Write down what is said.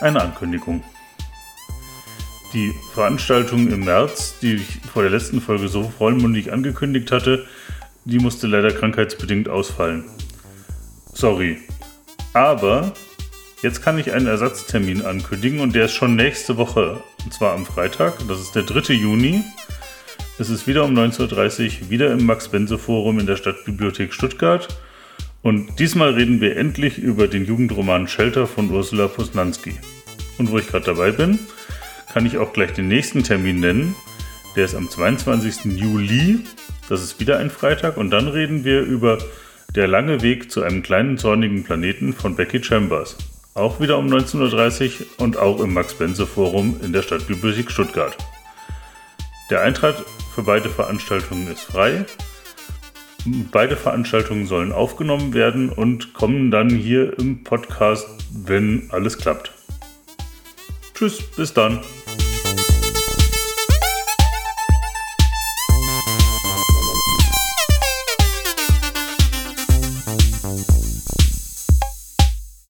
Eine Ankündigung. Die Veranstaltung im März, die ich vor der letzten Folge so vollmundig angekündigt hatte, die musste leider krankheitsbedingt ausfallen. Sorry. Aber jetzt kann ich einen Ersatztermin ankündigen und der ist schon nächste Woche. Und zwar am Freitag, das ist der 3. Juni. Es ist wieder um 19.30 Uhr, wieder im Max-Bense-Forum in der Stadtbibliothek Stuttgart. Und diesmal reden wir endlich über den Jugendroman Shelter von Ursula Posnanski. Und wo ich gerade dabei bin, kann ich auch gleich den nächsten Termin nennen. Der ist am 22. Juli. Das ist wieder ein Freitag. Und dann reden wir über Der lange Weg zu einem kleinen zornigen Planeten von Becky Chambers. Auch wieder um 19.30 Uhr und auch im Max-Benze-Forum in der Stadtbibliothek Stuttgart. Der Eintritt für beide Veranstaltungen ist frei. Beide Veranstaltungen sollen aufgenommen werden und kommen dann hier im Podcast, wenn alles klappt. Tschüss, bis dann.